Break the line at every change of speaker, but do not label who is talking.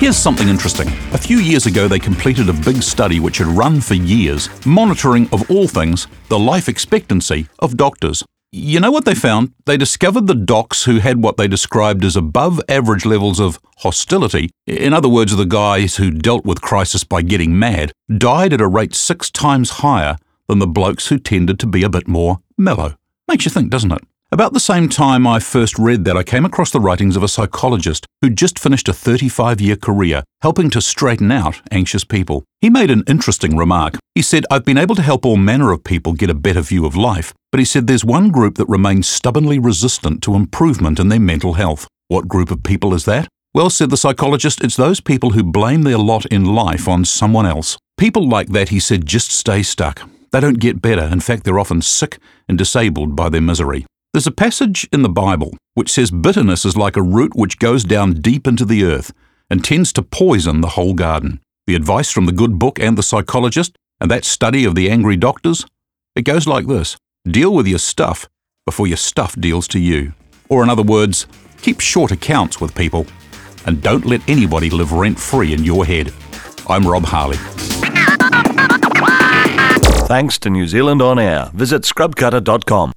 Here's something interesting. A few years ago, they completed a big study which had run for years, monitoring, of all things, the life expectancy of doctors. You know what they found? They discovered the docs who had what they described as above average levels of hostility, in other words, the guys who dealt with crisis by getting mad, died at a rate six times higher than the blokes who tended to be a bit more mellow. Makes you think, doesn't it? About the same time I first read that, I came across the writings of a psychologist who'd just finished a 35 year career helping to straighten out anxious people. He made an interesting remark. He said, I've been able to help all manner of people get a better view of life, but he said there's one group that remains stubbornly resistant to improvement in their mental health. What group of people is that? Well, said the psychologist, it's those people who blame their lot in life on someone else. People like that, he said, just stay stuck. They don't get better. In fact, they're often sick and disabled by their misery. There's a passage in the Bible which says bitterness is like a root which goes down deep into the earth and tends to poison the whole garden. The advice from the good book and the psychologist, and that study of the angry doctors, it goes like this Deal with your stuff before your stuff deals to you. Or, in other words, keep short accounts with people and don't let anybody live rent free in your head. I'm Rob Harley.
Thanks to New Zealand On Air. Visit scrubcutter.com.